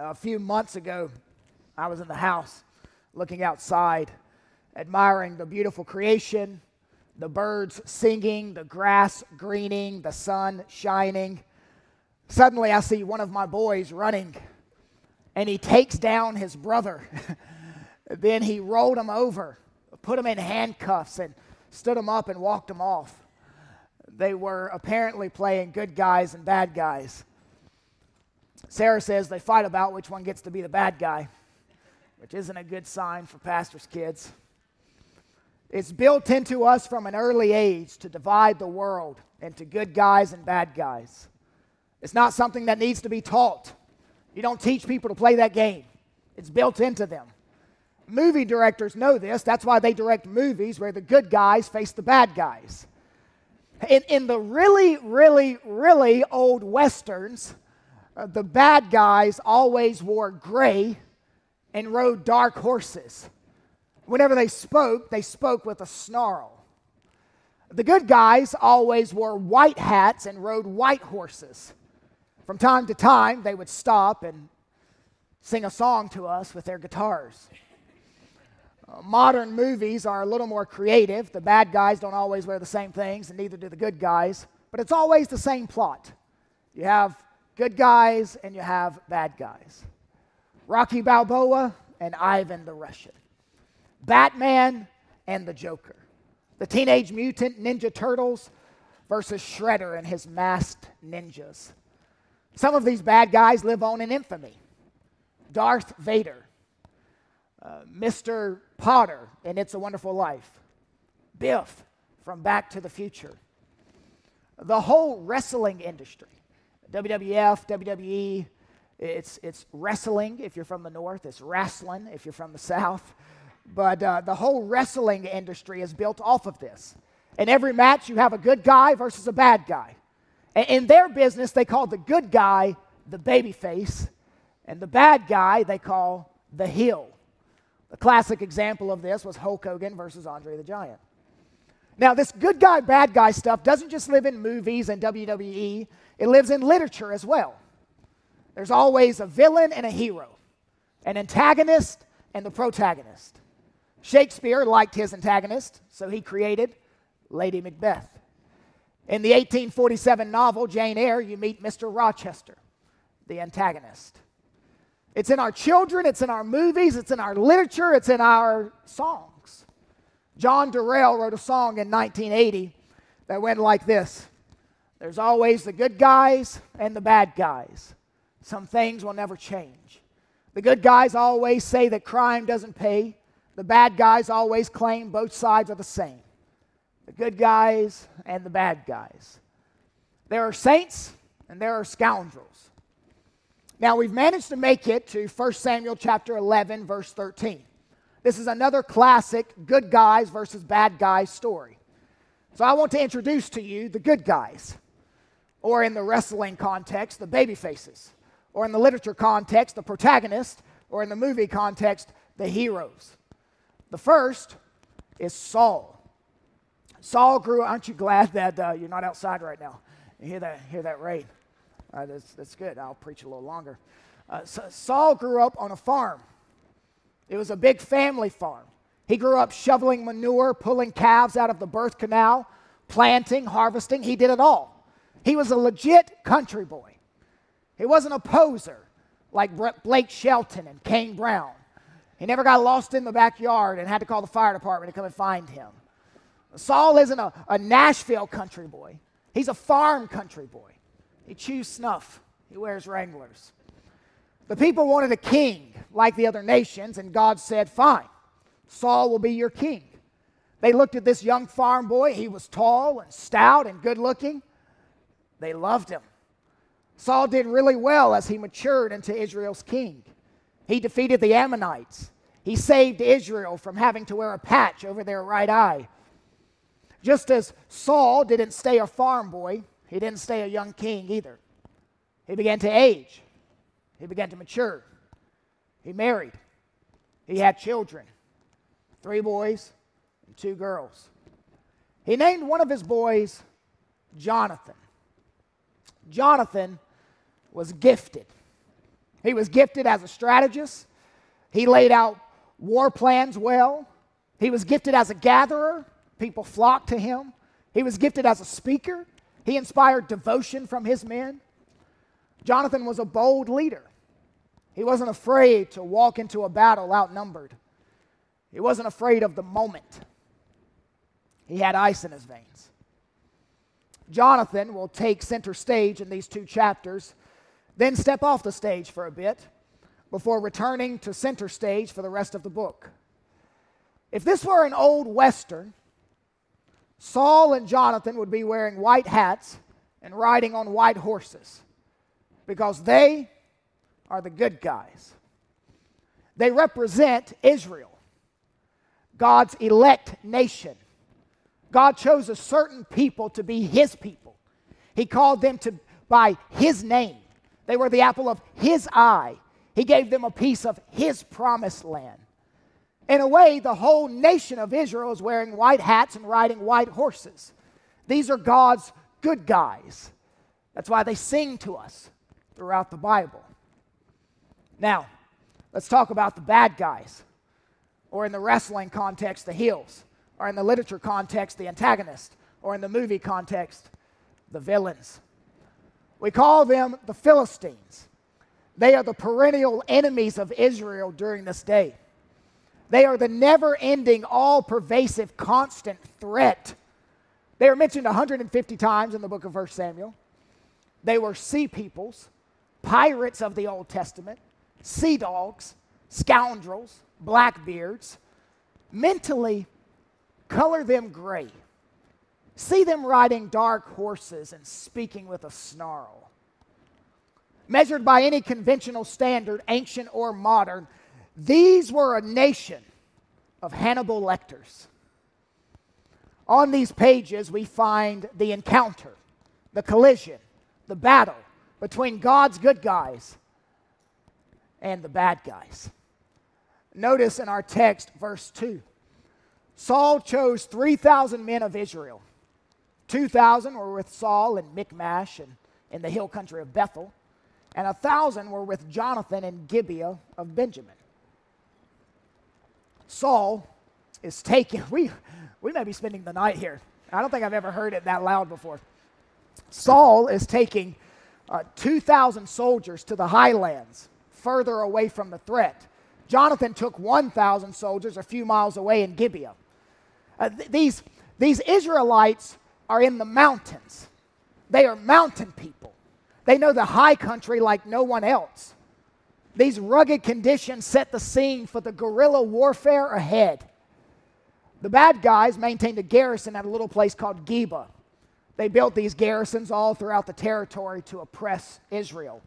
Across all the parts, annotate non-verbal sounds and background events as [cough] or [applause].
A few months ago, I was in the house looking outside, admiring the beautiful creation, the birds singing, the grass greening, the sun shining. Suddenly, I see one of my boys running, and he takes down his brother. [laughs] then he rolled him over, put him in handcuffs, and stood him up and walked him off. They were apparently playing good guys and bad guys. Sarah says they fight about which one gets to be the bad guy, which isn't a good sign for pastors' kids. It's built into us from an early age to divide the world into good guys and bad guys. It's not something that needs to be taught. You don't teach people to play that game, it's built into them. Movie directors know this. That's why they direct movies where the good guys face the bad guys. In, in the really, really, really old westerns, the bad guys always wore gray and rode dark horses. Whenever they spoke, they spoke with a snarl. The good guys always wore white hats and rode white horses. From time to time, they would stop and sing a song to us with their guitars. Uh, modern movies are a little more creative. The bad guys don't always wear the same things, and neither do the good guys, but it's always the same plot. You have good guys and you have bad guys. Rocky Balboa and Ivan the Russian. Batman and the Joker. The Teenage Mutant Ninja Turtles versus Shredder and his masked ninjas. Some of these bad guys live on in infamy. Darth Vader, uh, Mr. Potter in It's a Wonderful Life, Biff from Back to the Future. The whole wrestling industry WWF, WWE, it's, it's wrestling if you're from the north, it's wrestling if you're from the south. But uh, the whole wrestling industry is built off of this. In every match, you have a good guy versus a bad guy. And in their business, they call the good guy the baby face, and the bad guy they call the heel. The classic example of this was Hulk Hogan versus Andre the Giant. Now, this good guy, bad guy stuff doesn't just live in movies and WWE, it lives in literature as well. There's always a villain and a hero, an antagonist and the protagonist. Shakespeare liked his antagonist, so he created Lady Macbeth. In the 1847 novel Jane Eyre, you meet Mr. Rochester, the antagonist. It's in our children, it's in our movies, it's in our literature, it's in our songs. John Durrell wrote a song in 1980 that went like this There's always the good guys and the bad guys. Some things will never change. The good guys always say that crime doesn't pay, the bad guys always claim both sides are the same. The good guys and the bad guys. There are saints and there are scoundrels. Now we've managed to make it to 1 Samuel chapter 11 verse 13. This is another classic good guys versus bad guys story. So I want to introduce to you the good guys, or in the wrestling context, the baby faces, or in the literature context, the protagonist, or in the movie context, the heroes. The first is Saul. Saul grew. Aren't you glad that uh, you're not outside right now? You hear that? Hear that rain? Uh, that's, that's good. I'll preach a little longer. Uh, so Saul grew up on a farm. It was a big family farm. He grew up shoveling manure, pulling calves out of the birth canal, planting, harvesting. He did it all. He was a legit country boy. He wasn't a poser like Blake Shelton and Kane Brown. He never got lost in the backyard and had to call the fire department to come and find him. Saul isn't a, a Nashville country boy, he's a farm country boy. He chews snuff, he wears Wranglers. The people wanted a king like the other nations, and God said, Fine, Saul will be your king. They looked at this young farm boy. He was tall and stout and good looking. They loved him. Saul did really well as he matured into Israel's king. He defeated the Ammonites. He saved Israel from having to wear a patch over their right eye. Just as Saul didn't stay a farm boy, he didn't stay a young king either. He began to age, he began to mature. He married, he had children three boys and two girls. He named one of his boys Jonathan. Jonathan was gifted. He was gifted as a strategist. He laid out war plans well. He was gifted as a gatherer. People flocked to him. He was gifted as a speaker. He inspired devotion from his men. Jonathan was a bold leader. He wasn't afraid to walk into a battle outnumbered. He wasn't afraid of the moment. He had ice in his veins. Jonathan will take center stage in these two chapters, then step off the stage for a bit before returning to center stage for the rest of the book. If this were an old Western, Saul and Jonathan would be wearing white hats and riding on white horses because they are the good guys. They represent Israel, God's elect nation. God chose a certain people to be his people. He called them to by his name. They were the apple of his eye. He gave them a piece of his promised land. In a way, the whole nation of Israel is wearing white hats and riding white horses. These are God's good guys. That's why they sing to us throughout the Bible. Now, let's talk about the bad guys, or in the wrestling context, the heels, or in the literature context, the antagonist, or in the movie context, the villains. We call them the Philistines. They are the perennial enemies of Israel during this day. They are the never ending, all pervasive, constant threat. They are mentioned 150 times in the book of 1 Samuel. They were sea peoples, pirates of the Old Testament, sea dogs, scoundrels, blackbeards. Mentally, color them gray. See them riding dark horses and speaking with a snarl. Measured by any conventional standard, ancient or modern, these were a nation of Hannibal Lecters. On these pages, we find the encounter, the collision, the battle between God's good guys and the bad guys. Notice in our text, verse 2 Saul chose 3,000 men of Israel. 2,000 were with Saul in Michmash and in the hill country of Bethel, and a 1,000 were with Jonathan in Gibeah of Benjamin. Saul is taking, [laughs] we, we may be spending the night here. I don't think I've ever heard it that loud before. Saul is taking uh, 2,000 soldiers to the highlands, further away from the threat. Jonathan took 1,000 soldiers a few miles away in Gibeah. Uh, th- these, these Israelites are in the mountains, they are mountain people. They know the high country like no one else. These rugged conditions set the scene for the guerrilla warfare ahead. The bad guys maintained a garrison at a little place called Geba. They built these garrisons all throughout the territory to oppress Israel.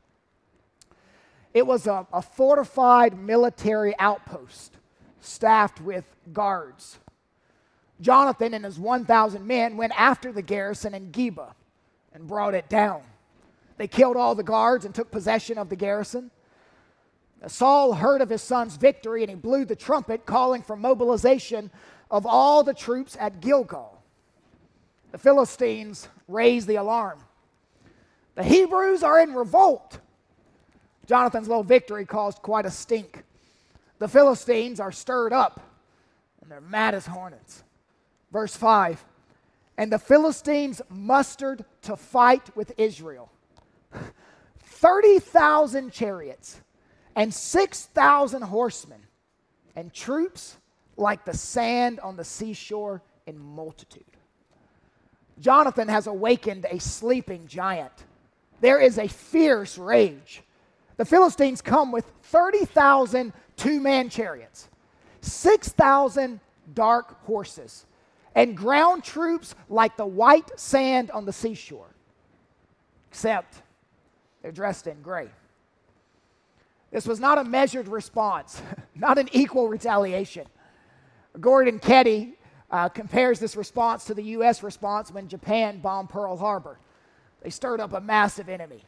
It was a, a fortified military outpost staffed with guards. Jonathan and his 1,000 men went after the garrison in Geba and brought it down. They killed all the guards and took possession of the garrison. Saul heard of his son's victory and he blew the trumpet, calling for mobilization of all the troops at Gilgal. The Philistines raised the alarm. The Hebrews are in revolt. Jonathan's little victory caused quite a stink. The Philistines are stirred up and they're mad as hornets. Verse 5 And the Philistines mustered to fight with Israel 30,000 chariots and 6,000 horsemen, and troops like the sand on the seashore in multitude. Jonathan has awakened a sleeping giant. There is a fierce rage. The Philistines come with 30,000 two man chariots, 6,000 dark horses, and ground troops like the white sand on the seashore, except they're dressed in gray. This was not a measured response, [laughs] not an equal retaliation. Gordon Keddie uh, compares this response to the U.S. response when Japan bombed Pearl Harbor. They stirred up a massive enemy.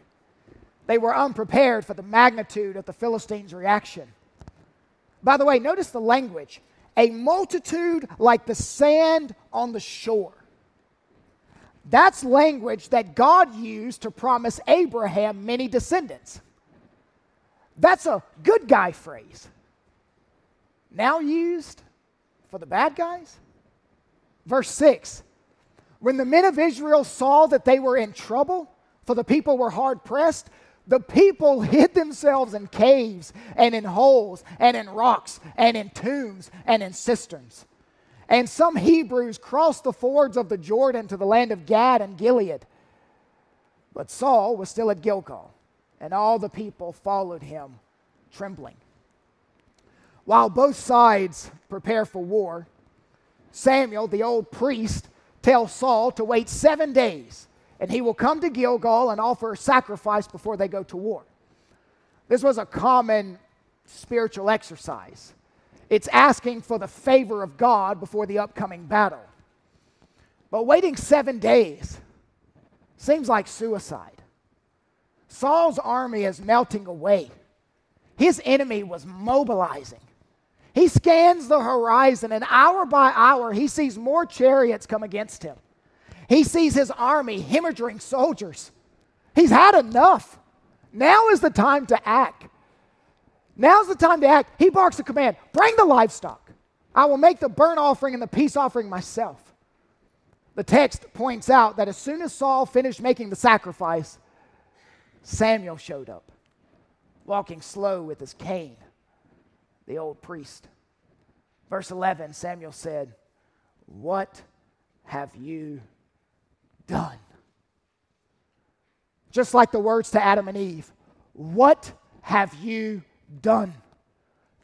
They were unprepared for the magnitude of the Philistines' reaction. By the way, notice the language a multitude like the sand on the shore. That's language that God used to promise Abraham many descendants. That's a good guy phrase. Now used for the bad guys? Verse 6 When the men of Israel saw that they were in trouble, for the people were hard pressed, the people [laughs] hid themselves in caves and in holes and in rocks and in tombs and in cisterns. And some Hebrews crossed the fords of the Jordan to the land of Gad and Gilead. But Saul was still at Gilgal, and all the people followed him, trembling. While both sides prepare for war, Samuel, the old priest, tells Saul to wait seven days, and he will come to Gilgal and offer a sacrifice before they go to war. This was a common spiritual exercise. It's asking for the favor of God before the upcoming battle. But waiting seven days seems like suicide. Saul's army is melting away. His enemy was mobilizing. He scans the horizon, and hour by hour, he sees more chariots come against him. He sees his army hemorrhaging soldiers. He's had enough. Now is the time to act. Now's the time to act. He barks a command bring the livestock. I will make the burnt offering and the peace offering myself. The text points out that as soon as Saul finished making the sacrifice, Samuel showed up, walking slow with his cane, the old priest. Verse 11 Samuel said, What have you done? Just like the words to Adam and Eve, What have you done?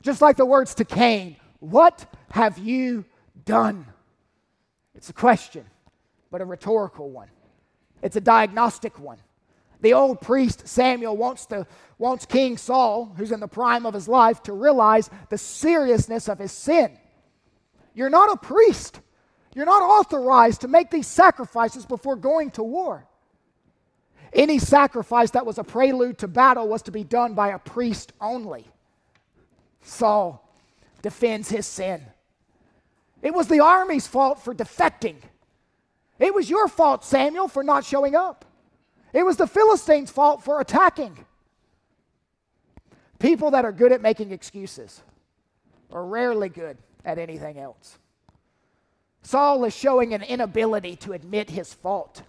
Just like the words to Cain, What have you done? It's a question, but a rhetorical one. It's a diagnostic one. The old priest Samuel wants, to, wants King Saul, who's in the prime of his life, to realize the seriousness of his sin. You're not a priest. You're not authorized to make these sacrifices before going to war. Any sacrifice that was a prelude to battle was to be done by a priest only. Saul defends his sin. It was the army's fault for defecting. It was your fault, Samuel, for not showing up. It was the Philistines' fault for attacking. People that are good at making excuses are rarely good at anything else. Saul is showing an inability to admit his fault.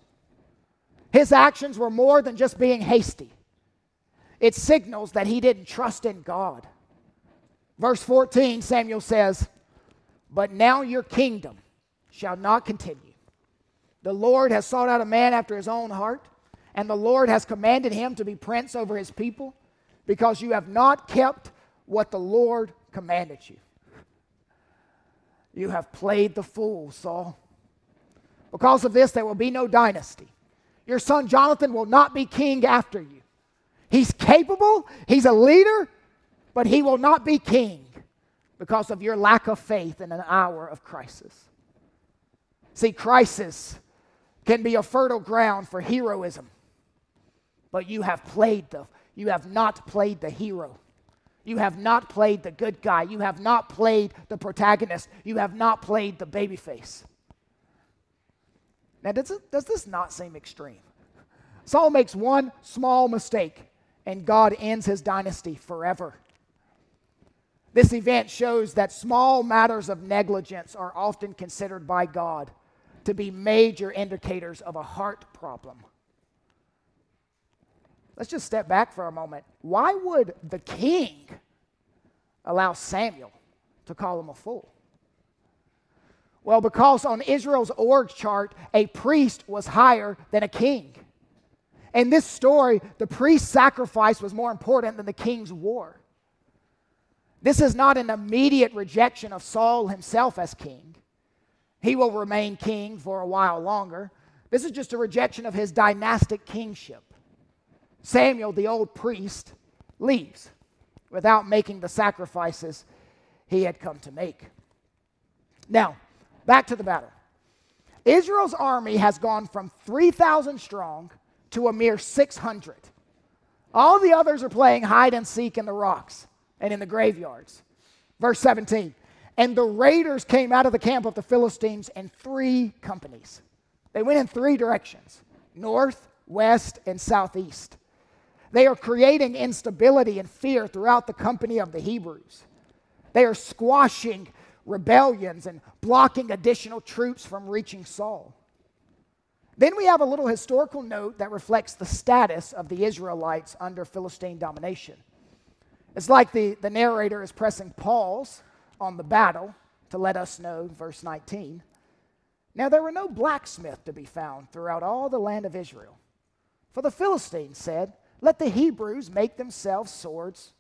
His actions were more than just being hasty, it signals that he didn't trust in God. Verse 14, Samuel says, But now your kingdom shall not continue. The Lord has sought out a man after his own heart, and the Lord has commanded him to be prince over his people, because you have not kept what the Lord commanded you. You have played the fool, Saul. Because of this, there will be no dynasty. Your son Jonathan will not be king after you. He's capable, he's a leader, but he will not be king because of your lack of faith in an hour of crisis. See, crisis can be a fertile ground for heroism, but you have played the you have not played the hero. You have not played the good guy. You have not played the protagonist. You have not played the babyface. Now, does, it, does this not seem extreme? Saul makes one small mistake, and God ends his dynasty forever. This event shows that small matters of negligence are often considered by God to be major indicators of a heart problem. Let's just step back for a moment. Why would the king allow Samuel to call him a fool? Well, because on Israel's org chart, a priest was higher than a king. In this story, the priest's sacrifice was more important than the king's war. This is not an immediate rejection of Saul himself as king. He will remain king for a while longer. This is just a rejection of his dynastic kingship. Samuel, the old priest, leaves without making the sacrifices he had come to make. Now, back to the battle. Israel's army has gone from 3,000 strong to a mere 600. All the others are playing hide and seek in the rocks and in the graveyards. Verse 17 And the raiders came out of the camp of the Philistines in three companies. They went in three directions north, west, and southeast. They are creating instability and fear throughout the company of the Hebrews. They are squashing rebellions and blocking additional troops from reaching Saul. Then we have a little historical note that reflects the status of the Israelites under Philistine domination. It's like the, the narrator is pressing pause on the battle to let us know, verse 19. Now there were no blacksmith to be found throughout all the land of Israel. For the Philistines said, Let the Hebrews make themselves swords,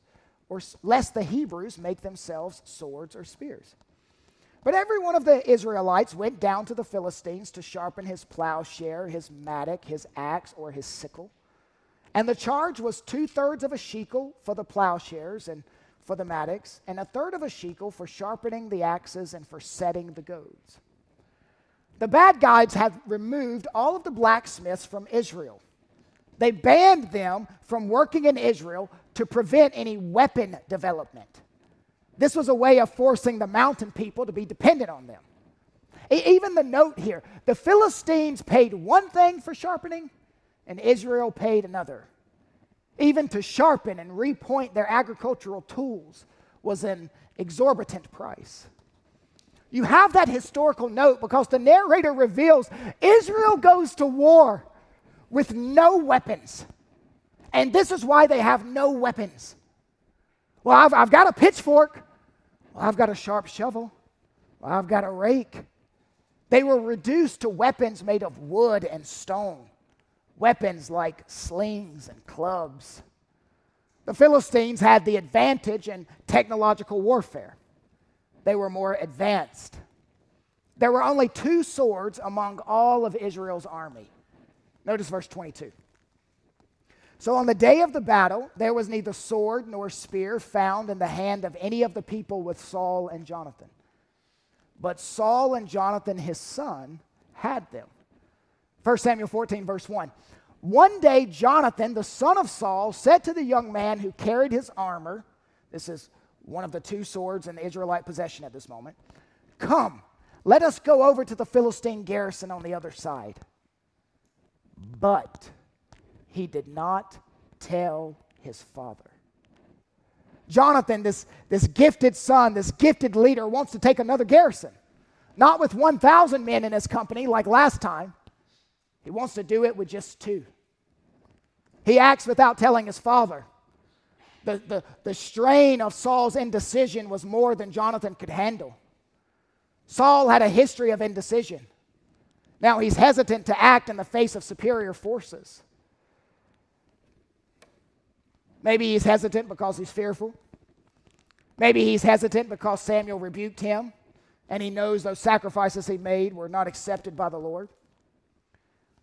or lest the Hebrews make themselves swords or spears. But every one of the Israelites went down to the Philistines to sharpen his plowshare, his mattock, his axe, or his sickle. And the charge was two thirds of a shekel for the plowshares and for the mattocks, and a third of a shekel for sharpening the axes and for setting the goads. The bad guys had removed all of the blacksmiths from Israel. They banned them from working in Israel to prevent any weapon development. This was a way of forcing the mountain people to be dependent on them. Even the note here the Philistines paid one thing for sharpening, and Israel paid another. Even to sharpen and repoint their agricultural tools was an exorbitant price. You have that historical note because the narrator reveals Israel goes to war with no weapons. And this is why they have no weapons. Well, I've, I've got a pitchfork. Well, I've got a sharp shovel. Well, I've got a rake. They were reduced to weapons made of wood and stone, weapons like slings and clubs. The Philistines had the advantage in technological warfare, they were more advanced. There were only two swords among all of Israel's army. Notice verse 22. So on the day of the battle, there was neither sword nor spear found in the hand of any of the people with Saul and Jonathan. But Saul and Jonathan, his son, had them. 1 Samuel 14, verse 1. One day, Jonathan, the son of Saul, said to the young man who carried his armor, this is one of the two swords in the Israelite possession at this moment, Come, let us go over to the Philistine garrison on the other side. But he did not tell his father. Jonathan, this, this gifted son, this gifted leader, wants to take another garrison. Not with 1,000 men in his company like last time. He wants to do it with just two. He acts without telling his father. The, the, the strain of Saul's indecision was more than Jonathan could handle. Saul had a history of indecision. Now he's hesitant to act in the face of superior forces. Maybe he's hesitant because he's fearful. Maybe he's hesitant because Samuel rebuked him and he knows those sacrifices he made were not accepted by the Lord.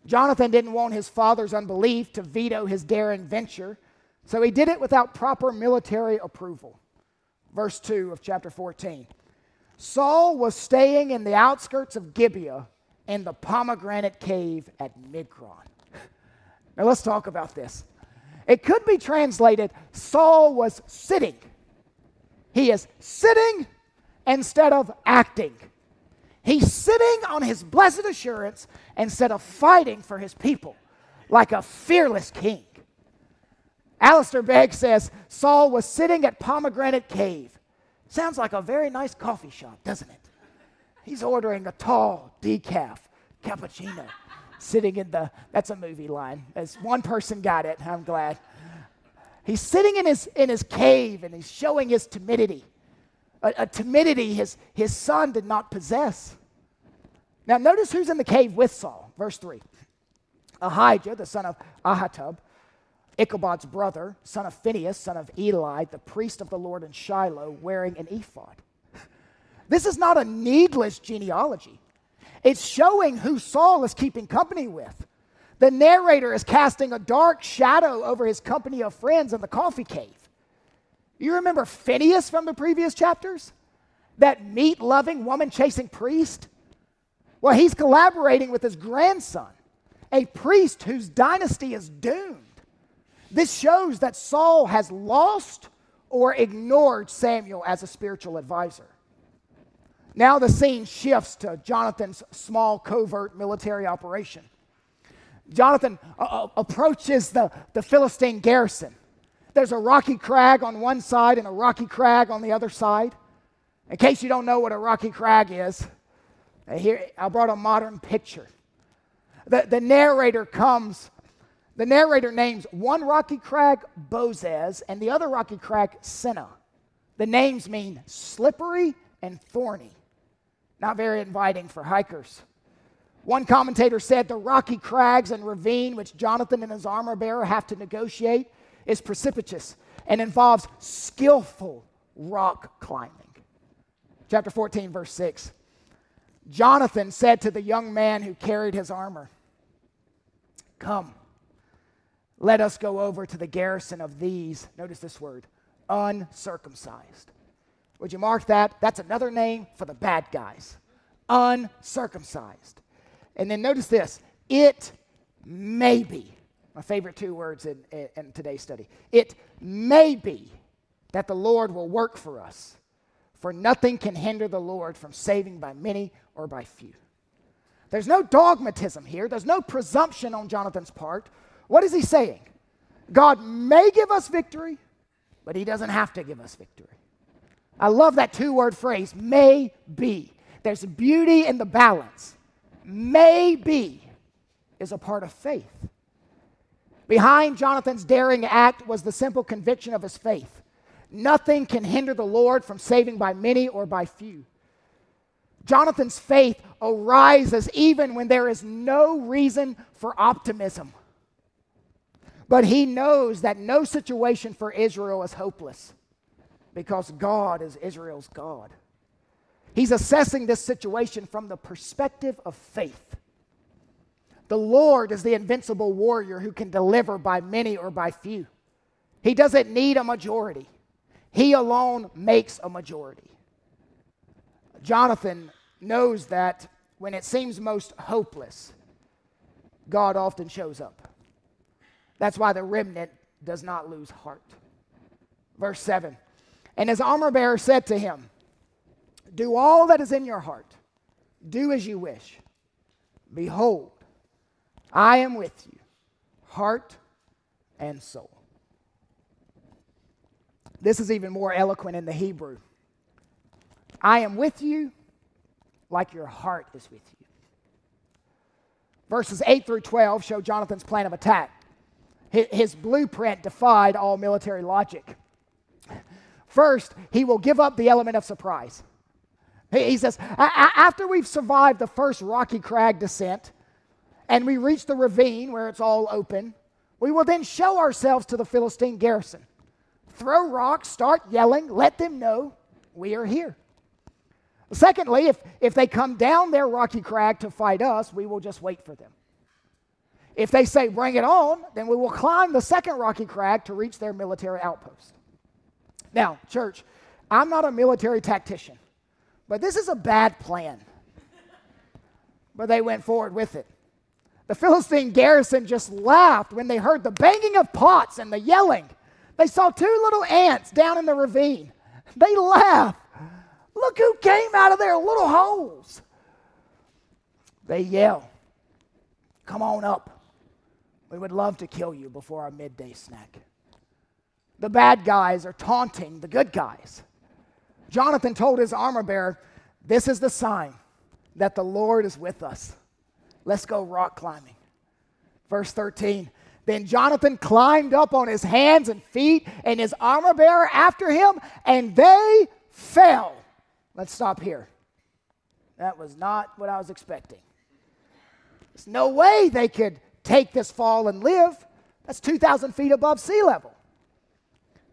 Jonathan didn't want his father's unbelief to veto his daring venture, so he did it without proper military approval. Verse 2 of chapter 14. Saul was staying in the outskirts of Gibeah in the pomegranate cave at Migron. Now let's talk about this. It could be translated Saul was sitting. He is sitting instead of acting. He's sitting on his blessed assurance instead of fighting for his people like a fearless king. Alistair Begg says Saul was sitting at Pomegranate Cave. Sounds like a very nice coffee shop, doesn't it? He's ordering a tall decaf cappuccino sitting in the, that's a movie line. As one person got it, I'm glad. He's sitting in his, in his cave and he's showing his timidity. A, a timidity his, his son did not possess. Now, notice who's in the cave with Saul. Verse 3. Ahijah, the son of Ahitub, Ichabod's brother, son of Phinehas, son of Eli, the priest of the Lord in Shiloh, wearing an ephod. This is not a needless genealogy. It's showing who Saul is keeping company with. The narrator is casting a dark shadow over his company of friends in the coffee cave. You remember Phinehas from the previous chapters? That meat loving, woman chasing priest? Well, he's collaborating with his grandson, a priest whose dynasty is doomed. This shows that Saul has lost or ignored Samuel as a spiritual advisor. Now the scene shifts to Jonathan's small covert military operation. Jonathan uh, uh, approaches the, the Philistine garrison. There's a rocky crag on one side and a rocky crag on the other side. In case you don't know what a rocky crag is, uh, here I brought a modern picture. The, the narrator comes, the narrator names one rocky crag Bozez and the other rocky crag Seneh. The names mean slippery and thorny, not very inviting for hikers. One commentator said the rocky crags and ravine which Jonathan and his armor bearer have to negotiate is precipitous and involves skillful rock climbing. Chapter 14, verse 6. Jonathan said to the young man who carried his armor, Come, let us go over to the garrison of these, notice this word, uncircumcised. Would you mark that? That's another name for the bad guys. Uncircumcised. And then notice this it may be, my favorite two words in, in, in today's study. It may be that the Lord will work for us, for nothing can hinder the Lord from saving by many or by few. There's no dogmatism here, there's no presumption on Jonathan's part. What is he saying? God may give us victory, but he doesn't have to give us victory. I love that two word phrase, may be. There's beauty in the balance. May be is a part of faith. Behind Jonathan's daring act was the simple conviction of his faith. Nothing can hinder the Lord from saving by many or by few. Jonathan's faith arises even when there is no reason for optimism. But he knows that no situation for Israel is hopeless because God is Israel's God. He's assessing this situation from the perspective of faith. The Lord is the invincible warrior who can deliver by many or by few. He doesn't need a majority, He alone makes a majority. Jonathan knows that when it seems most hopeless, God often shows up. That's why the remnant does not lose heart. Verse 7 And his armor bearer said to him, Do all that is in your heart, do as you wish. Behold, I am with you, heart and soul. This is even more eloquent in the Hebrew. I am with you like your heart is with you. Verses 8 through 12 show Jonathan's plan of attack. His blueprint defied all military logic. First, he will give up the element of surprise. He says, after we've survived the first rocky crag descent and we reach the ravine where it's all open, we will then show ourselves to the Philistine garrison. Throw rocks, start yelling, let them know we are here. Secondly, if, if they come down their rocky crag to fight us, we will just wait for them. If they say, bring it on, then we will climb the second rocky crag to reach their military outpost. Now, church, I'm not a military tactician, but this is a bad plan. but they went forward with it. The Philistine garrison just laughed when they heard the banging of pots and the yelling. They saw two little ants down in the ravine. They laughed. Look who came out of their little holes. They yell, Come on up. We would love to kill you before our midday snack. The bad guys are taunting the good guys. Jonathan told his armor bearer, This is the sign that the Lord is with us. Let's go rock climbing. Verse 13 Then Jonathan climbed up on his hands and feet, and his armor bearer after him, and they fell. Let's stop here. That was not what I was expecting. There's no way they could take this fall and live, that's 2,000 feet above sea level.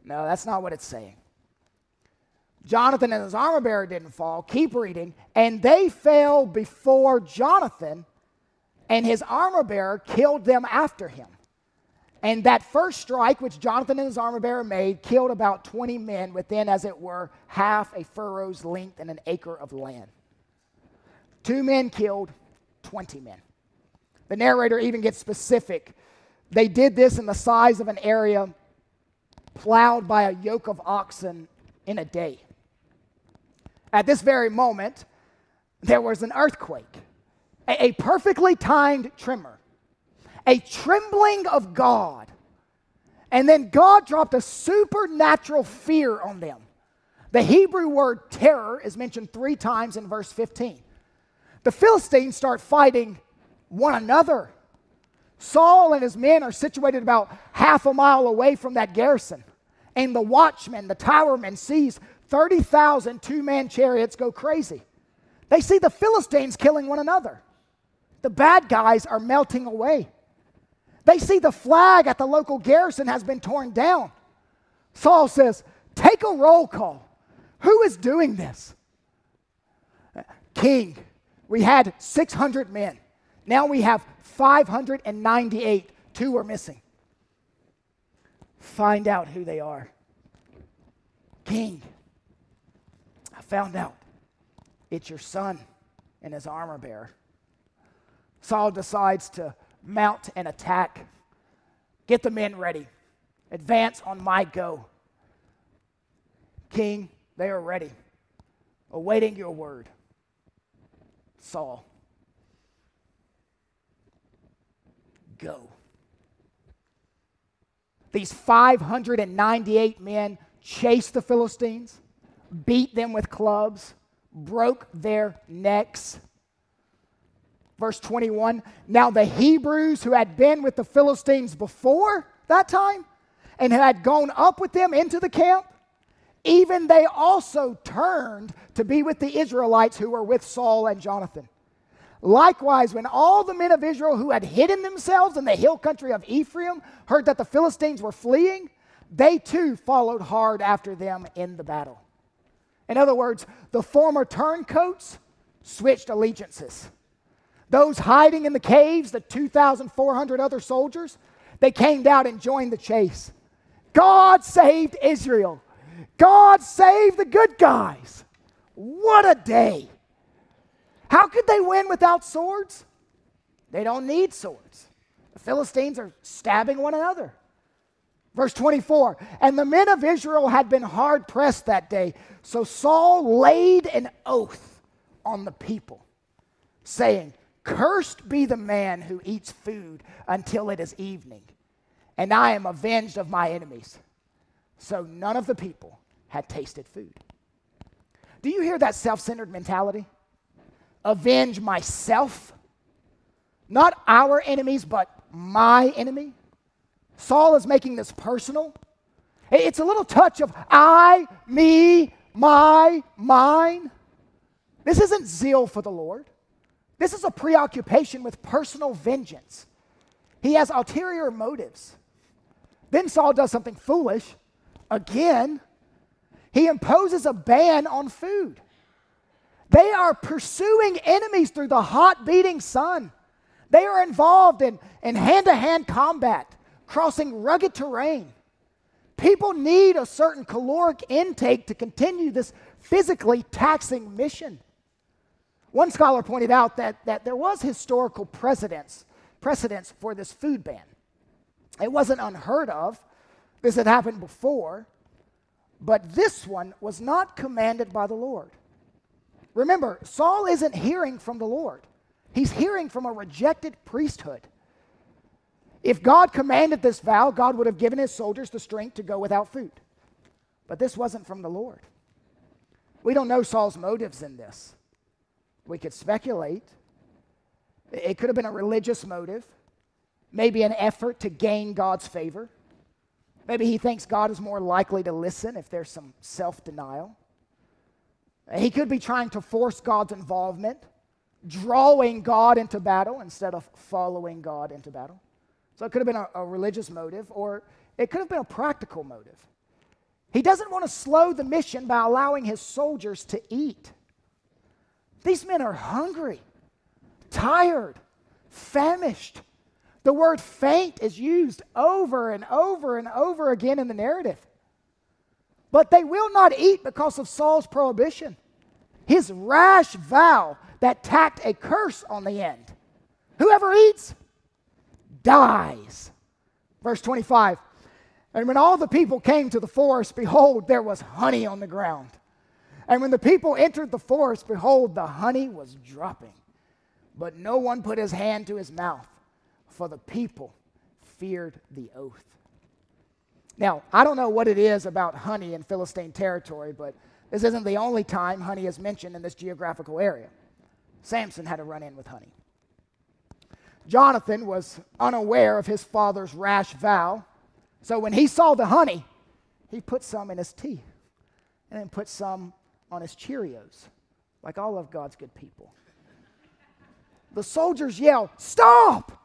No, that's not what it's saying. Jonathan and his armor bearer didn't fall. Keep reading. And they fell before Jonathan, and his armor bearer killed them after him. And that first strike, which Jonathan and his armor bearer made, killed about 20 men within, as it were, half a furrow's length and an acre of land. Two men killed, 20 men. The narrator even gets specific. They did this in the size of an area plowed by a yoke of oxen in a day. At this very moment, there was an earthquake, a, a perfectly timed tremor. a trembling of God. And then God dropped a supernatural fear on them. The Hebrew word terror is mentioned three times in verse 15. The Philistines start fighting one another. Saul and his men are situated about half a mile away from that garrison. And the watchman, the towerman, sees 30,000 two man chariots go crazy. They see the Philistines killing one another. The bad guys are melting away. They see the flag at the local garrison has been torn down. Saul says, Take a roll call. Who is doing this? King, we had 600 men. Now we have 598. Two are missing. Find out who they are. King, I found out it's your son and his armor bearer. Saul decides to mount an attack. Get the men ready. Advance on my go. King, they are ready, awaiting your word. Saul, go. These 598 men chased the Philistines, beat them with clubs, broke their necks. Verse 21 Now the Hebrews who had been with the Philistines before that time and had gone up with them into the camp, even they also turned to be with the Israelites who were with Saul and Jonathan. Likewise, when all the men of Israel who had hidden themselves in the hill country of Ephraim heard that the Philistines were fleeing, they too followed hard after them in the battle. In other words, the former turncoats switched allegiances. Those hiding in the caves, the 2,400 other soldiers, they came out and joined the chase. God saved Israel. God saved the good guys. What a day. How could they win without swords? They don't need swords. The Philistines are stabbing one another. Verse 24, and the men of Israel had been hard pressed that day. So Saul laid an oath on the people, saying, Cursed be the man who eats food until it is evening, and I am avenged of my enemies. So none of the people had tasted food. Do you hear that self centered mentality? Avenge myself. Not our enemies, but my enemy. Saul is making this personal. It's a little touch of I, me, my, mine. This isn't zeal for the Lord. This is a preoccupation with personal vengeance. He has ulterior motives. Then Saul does something foolish. Again, he imposes a ban on food. They are pursuing enemies through the hot beating sun. They are involved in hand to hand combat crossing rugged terrain. People need a certain caloric intake to continue this physically taxing mission. One scholar pointed out that, that there was historical precedence, precedence for this food ban. It wasn't unheard of, this had happened before, but this one was not commanded by the Lord. Remember, Saul isn't hearing from the Lord, he's hearing from a rejected priesthood. If God commanded this vow, God would have given his soldiers the strength to go without food. But this wasn't from the Lord. We don't know Saul's motives in this. We could speculate. It could have been a religious motive, maybe an effort to gain God's favor. Maybe he thinks God is more likely to listen if there's some self denial. He could be trying to force God's involvement, drawing God into battle instead of following God into battle. So it could have been a, a religious motive, or it could have been a practical motive. He doesn't want to slow the mission by allowing his soldiers to eat. These men are hungry, tired, famished. The word faint is used over and over and over again in the narrative. But they will not eat because of Saul's prohibition, his rash vow that tacked a curse on the end. Whoever eats dies. Verse 25 And when all the people came to the forest, behold, there was honey on the ground. And when the people entered the forest, behold, the honey was dropping. But no one put his hand to his mouth, for the people feared the oath. Now, I don't know what it is about honey in Philistine territory, but this isn't the only time honey is mentioned in this geographical area. Samson had a run in with honey. Jonathan was unaware of his father's rash vow, so when he saw the honey, he put some in his tea and then put some on his Cheerios, like all of God's good people. The soldiers yell, Stop!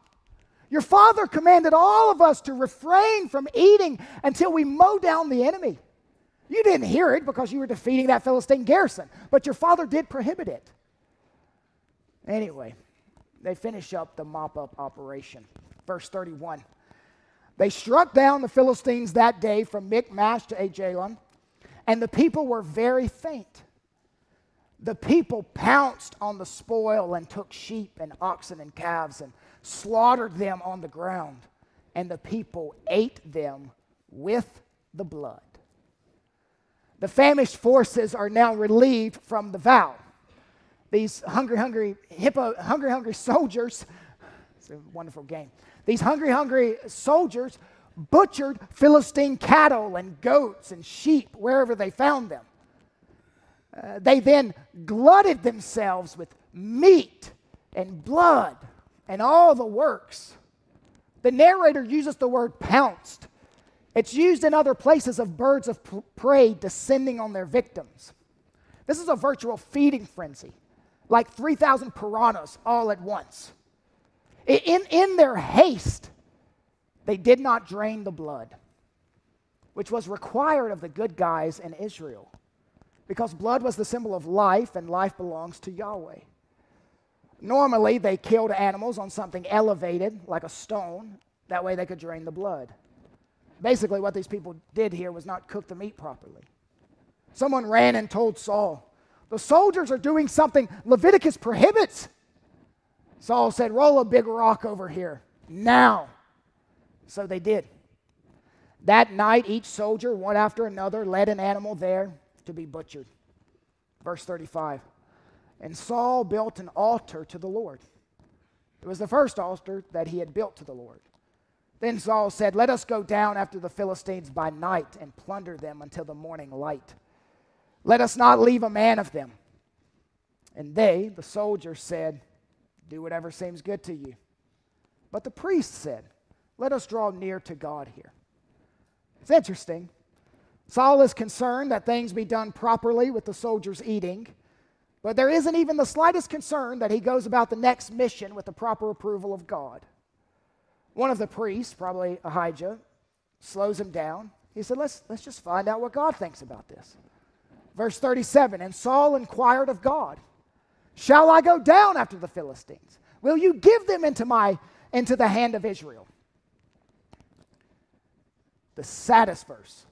Your father commanded all of us to refrain from eating until we mow down the enemy. You didn't hear it because you were defeating that Philistine garrison, but your father did prohibit it. Anyway, they finish up the mop up operation. Verse 31. They struck down the Philistines that day from Michmash to Aijalon, and the people were very faint. The people pounced on the spoil and took sheep and oxen and calves and slaughtered them on the ground, and the people ate them with the blood. The famished forces are now relieved from the vow. These hungry, hungry, hippo, hungry, hungry soldiers, it's a wonderful game. These hungry, hungry soldiers butchered Philistine cattle and goats and sheep wherever they found them. Uh, they then glutted themselves with meat and blood and all the works. The narrator uses the word pounced. It's used in other places of birds of prey descending on their victims. This is a virtual feeding frenzy, like 3,000 piranhas all at once. In, in their haste, they did not drain the blood, which was required of the good guys in Israel, because blood was the symbol of life, and life belongs to Yahweh. Normally, they killed animals on something elevated, like a stone. That way, they could drain the blood. Basically, what these people did here was not cook the meat properly. Someone ran and told Saul, The soldiers are doing something Leviticus prohibits. Saul said, Roll a big rock over here, now. So they did. That night, each soldier, one after another, led an animal there to be butchered. Verse 35. And Saul built an altar to the Lord. It was the first altar that he had built to the Lord. Then Saul said, Let us go down after the Philistines by night and plunder them until the morning light. Let us not leave a man of them. And they, the soldiers, said, Do whatever seems good to you. But the priest said, Let us draw near to God here. It's interesting. Saul is concerned that things be done properly with the soldiers eating but there isn't even the slightest concern that he goes about the next mission with the proper approval of God. One of the priests, probably Ahijah, slows him down. He said, let's, let's just find out what God thinks about this. Verse 37 And Saul inquired of God, Shall I go down after the Philistines? Will you give them into, my, into the hand of Israel? The saddest verse.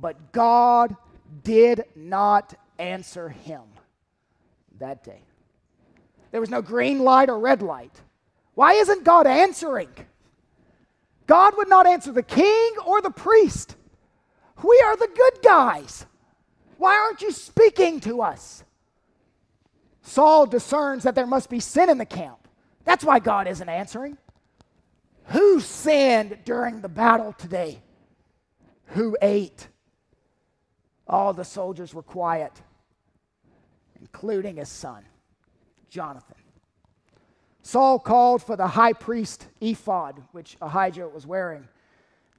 But God did not answer him that day. There was no green light or red light. Why isn't God answering? God would not answer the king or the priest. We are the good guys. Why aren't you speaking to us? Saul discerns that there must be sin in the camp. That's why God isn't answering. Who sinned during the battle today? Who ate? All the soldiers were quiet including his son, Jonathan. Saul called for the high priest ephod, which Ahijah was wearing,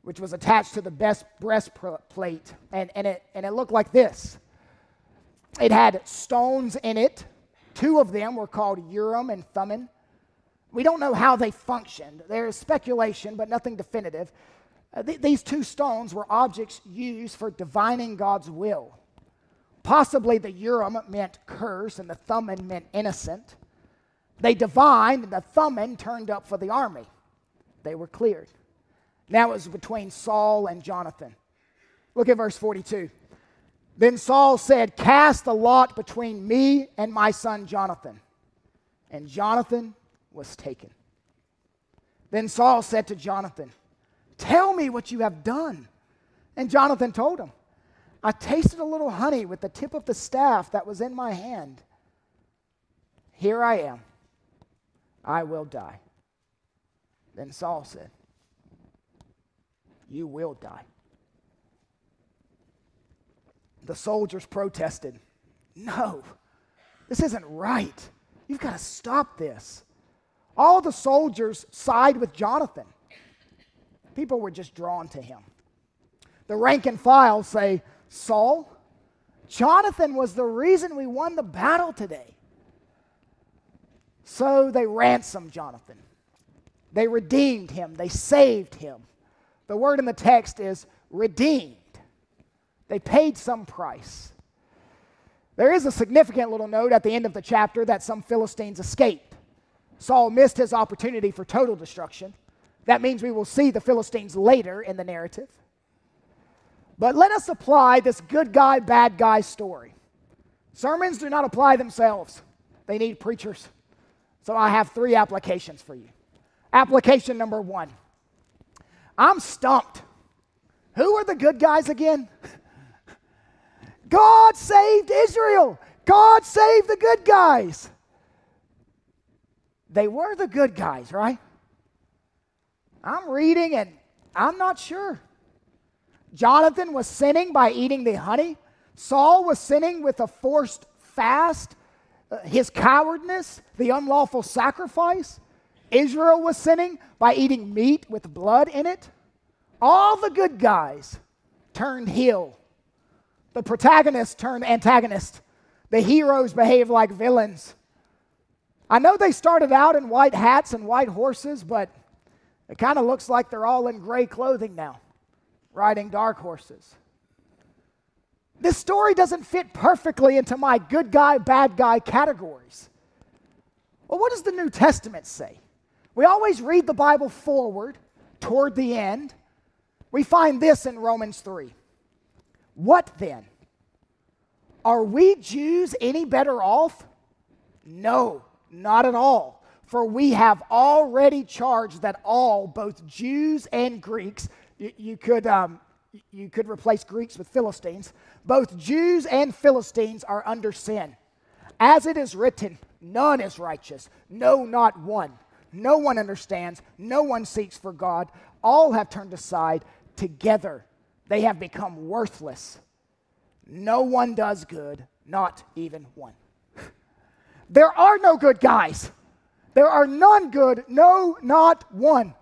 which was attached to the best breastplate, and, and, it, and it looked like this. It had stones in it. Two of them were called Urim and Thummim. We don't know how they functioned. There is speculation, but nothing definitive. Uh, th- these two stones were objects used for divining God's will. Possibly the Urim meant curse and the Thummim meant innocent. They divined, and the Thummim turned up for the army. They were cleared. Now it was between Saul and Jonathan. Look at verse 42. Then Saul said, Cast the lot between me and my son Jonathan. And Jonathan was taken. Then Saul said to Jonathan, Tell me what you have done. And Jonathan told him. I tasted a little honey with the tip of the staff that was in my hand. Here I am. I will die. Then Saul said, You will die. The soldiers protested, No, this isn't right. You've got to stop this. All the soldiers side with Jonathan. People were just drawn to him. The rank and file say, Saul, Jonathan was the reason we won the battle today. So they ransomed Jonathan. They redeemed him. They saved him. The word in the text is redeemed. They paid some price. There is a significant little note at the end of the chapter that some Philistines escaped. Saul missed his opportunity for total destruction. That means we will see the Philistines later in the narrative. But let us apply this good guy, bad guy story. Sermons do not apply themselves, they need preachers. So I have three applications for you. Application number one I'm stumped. Who are the good guys again? [laughs] God saved Israel. God saved the good guys. They were the good guys, right? I'm reading and I'm not sure. Jonathan was sinning by eating the honey. Saul was sinning with a forced fast, uh, his cowardness, the unlawful sacrifice. Israel was sinning by eating meat with blood in it. All the good guys turned heel. The protagonist turned antagonist. The heroes behaved like villains. I know they started out in white hats and white horses, but it kind of looks like they're all in gray clothing now riding dark horses. This story doesn't fit perfectly into my good guy, bad guy categories. Well, what does the New Testament say? We always read the Bible forward toward the end. We find this in Romans 3. What then? Are we Jews any better off? No, not at all. For we have already charged that all, both Jews and Greeks, you, you could, um, you could replace Greeks with Philistines. Both Jews and Philistines are under sin. As it is written, none is righteous, no, not one. No one understands, no one seeks for God. All have turned aside. Together they have become worthless. No one does good, not even one. There are no good guys. There are none good, no, not one.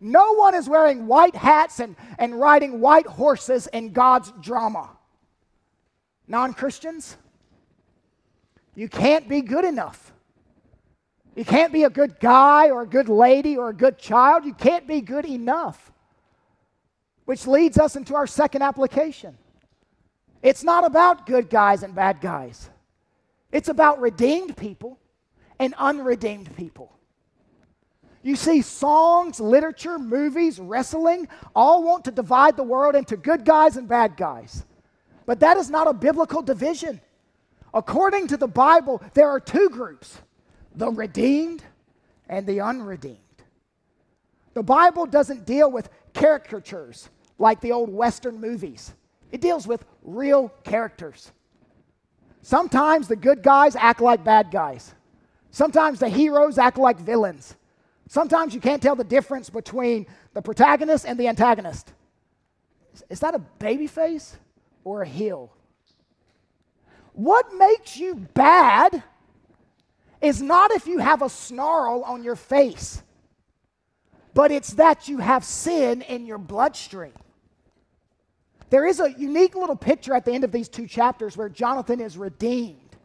No one is wearing white hats and, and riding white horses in God's drama. Non Christians, you can't be good enough. You can't be a good guy or a good lady or a good child. You can't be good enough. Which leads us into our second application. It's not about good guys and bad guys, it's about redeemed people and unredeemed people. You see, songs, literature, movies, wrestling all want to divide the world into good guys and bad guys. But that is not a biblical division. According to the Bible, there are two groups the redeemed and the unredeemed. The Bible doesn't deal with caricatures like the old Western movies, it deals with real characters. Sometimes the good guys act like bad guys, sometimes the heroes act like villains. Sometimes you can't tell the difference between the protagonist and the antagonist. Is that a baby face or a heel? What makes you bad is not if you have a snarl on your face, but it's that you have sin in your bloodstream. There is a unique little picture at the end of these two chapters where Jonathan is redeemed.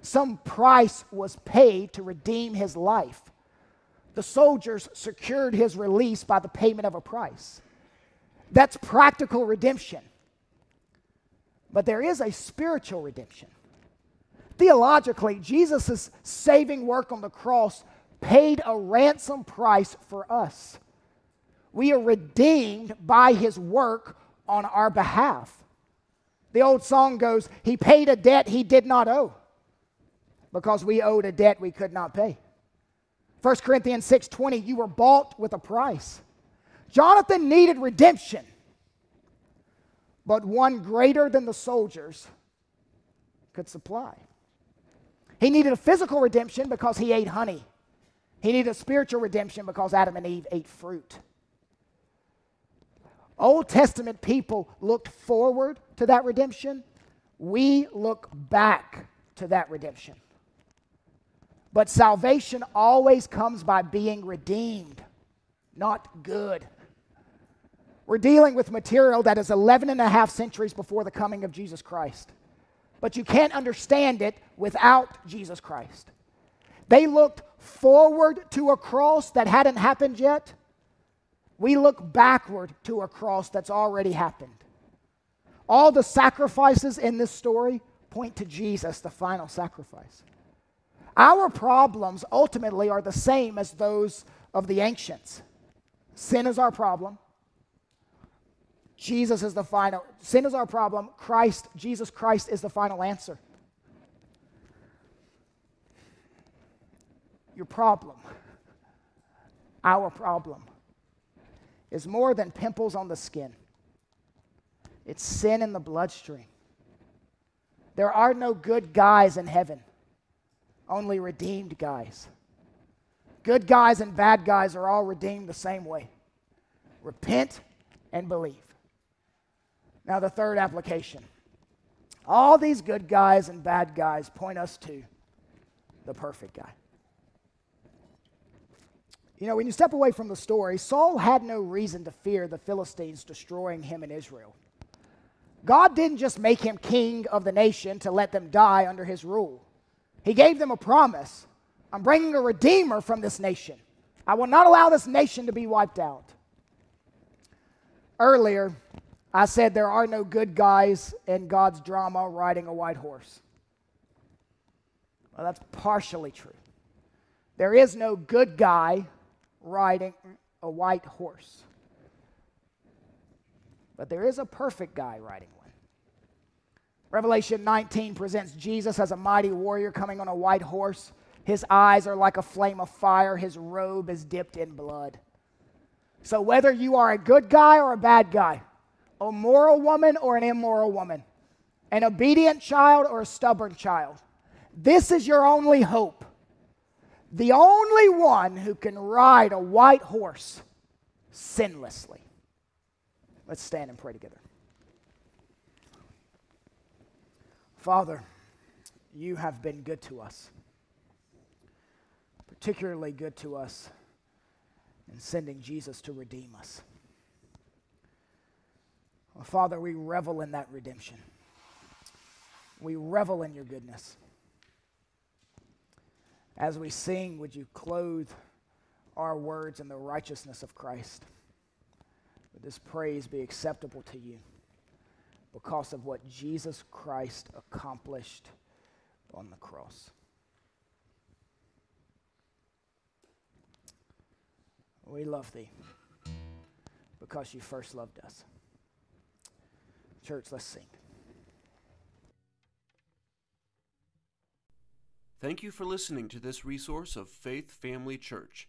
Some price was paid to redeem his life the soldiers secured his release by the payment of a price. That's practical redemption. But there is a spiritual redemption. Theologically, Jesus' saving work on the cross paid a ransom price for us. We are redeemed by his work on our behalf. The old song goes, He paid a debt he did not owe because we owed a debt we could not pay. 1 Corinthians 6:20, you were bought with a price. Jonathan needed redemption, but one greater than the soldiers could supply. He needed a physical redemption because he ate honey. He needed a spiritual redemption because Adam and Eve ate fruit. Old Testament people looked forward to that redemption. We look back to that redemption. But salvation always comes by being redeemed, not good. We're dealing with material that is 11 and a half centuries before the coming of Jesus Christ. But you can't understand it without Jesus Christ. They looked forward to a cross that hadn't happened yet. We look backward to a cross that's already happened. All the sacrifices in this story point to Jesus, the final sacrifice. Our problems ultimately are the same as those of the ancients. Sin is our problem. Jesus is the final, sin is our problem. Christ, Jesus Christ is the final answer. Your problem, our problem, is more than pimples on the skin, it's sin in the bloodstream. There are no good guys in heaven, only redeemed guys. Good guys and bad guys are all redeemed the same way repent and believe. Now, the third application. All these good guys and bad guys point us to the perfect guy. You know, when you step away from the story, Saul had no reason to fear the Philistines destroying him in Israel. God didn't just make him king of the nation to let them die under his rule. He gave them a promise I'm bringing a redeemer from this nation. I will not allow this nation to be wiped out. Earlier, I said there are no good guys in God's drama riding a white horse. Well, that's partially true. There is no good guy riding a white horse. But there is a perfect guy riding. Revelation 19 presents Jesus as a mighty warrior coming on a white horse. His eyes are like a flame of fire, his robe is dipped in blood. So, whether you are a good guy or a bad guy, a moral woman or an immoral woman, an obedient child or a stubborn child, this is your only hope. The only one who can ride a white horse sinlessly. Let's stand and pray together. Father, you have been good to us, particularly good to us in sending Jesus to redeem us. Well, Father, we revel in that redemption. We revel in your goodness. As we sing, would you clothe our words in the righteousness of Christ? Would this praise be acceptable to you because of what Jesus Christ accomplished on the cross? We love thee because you first loved us. Church, let's sing. Thank you for listening to this resource of Faith Family Church.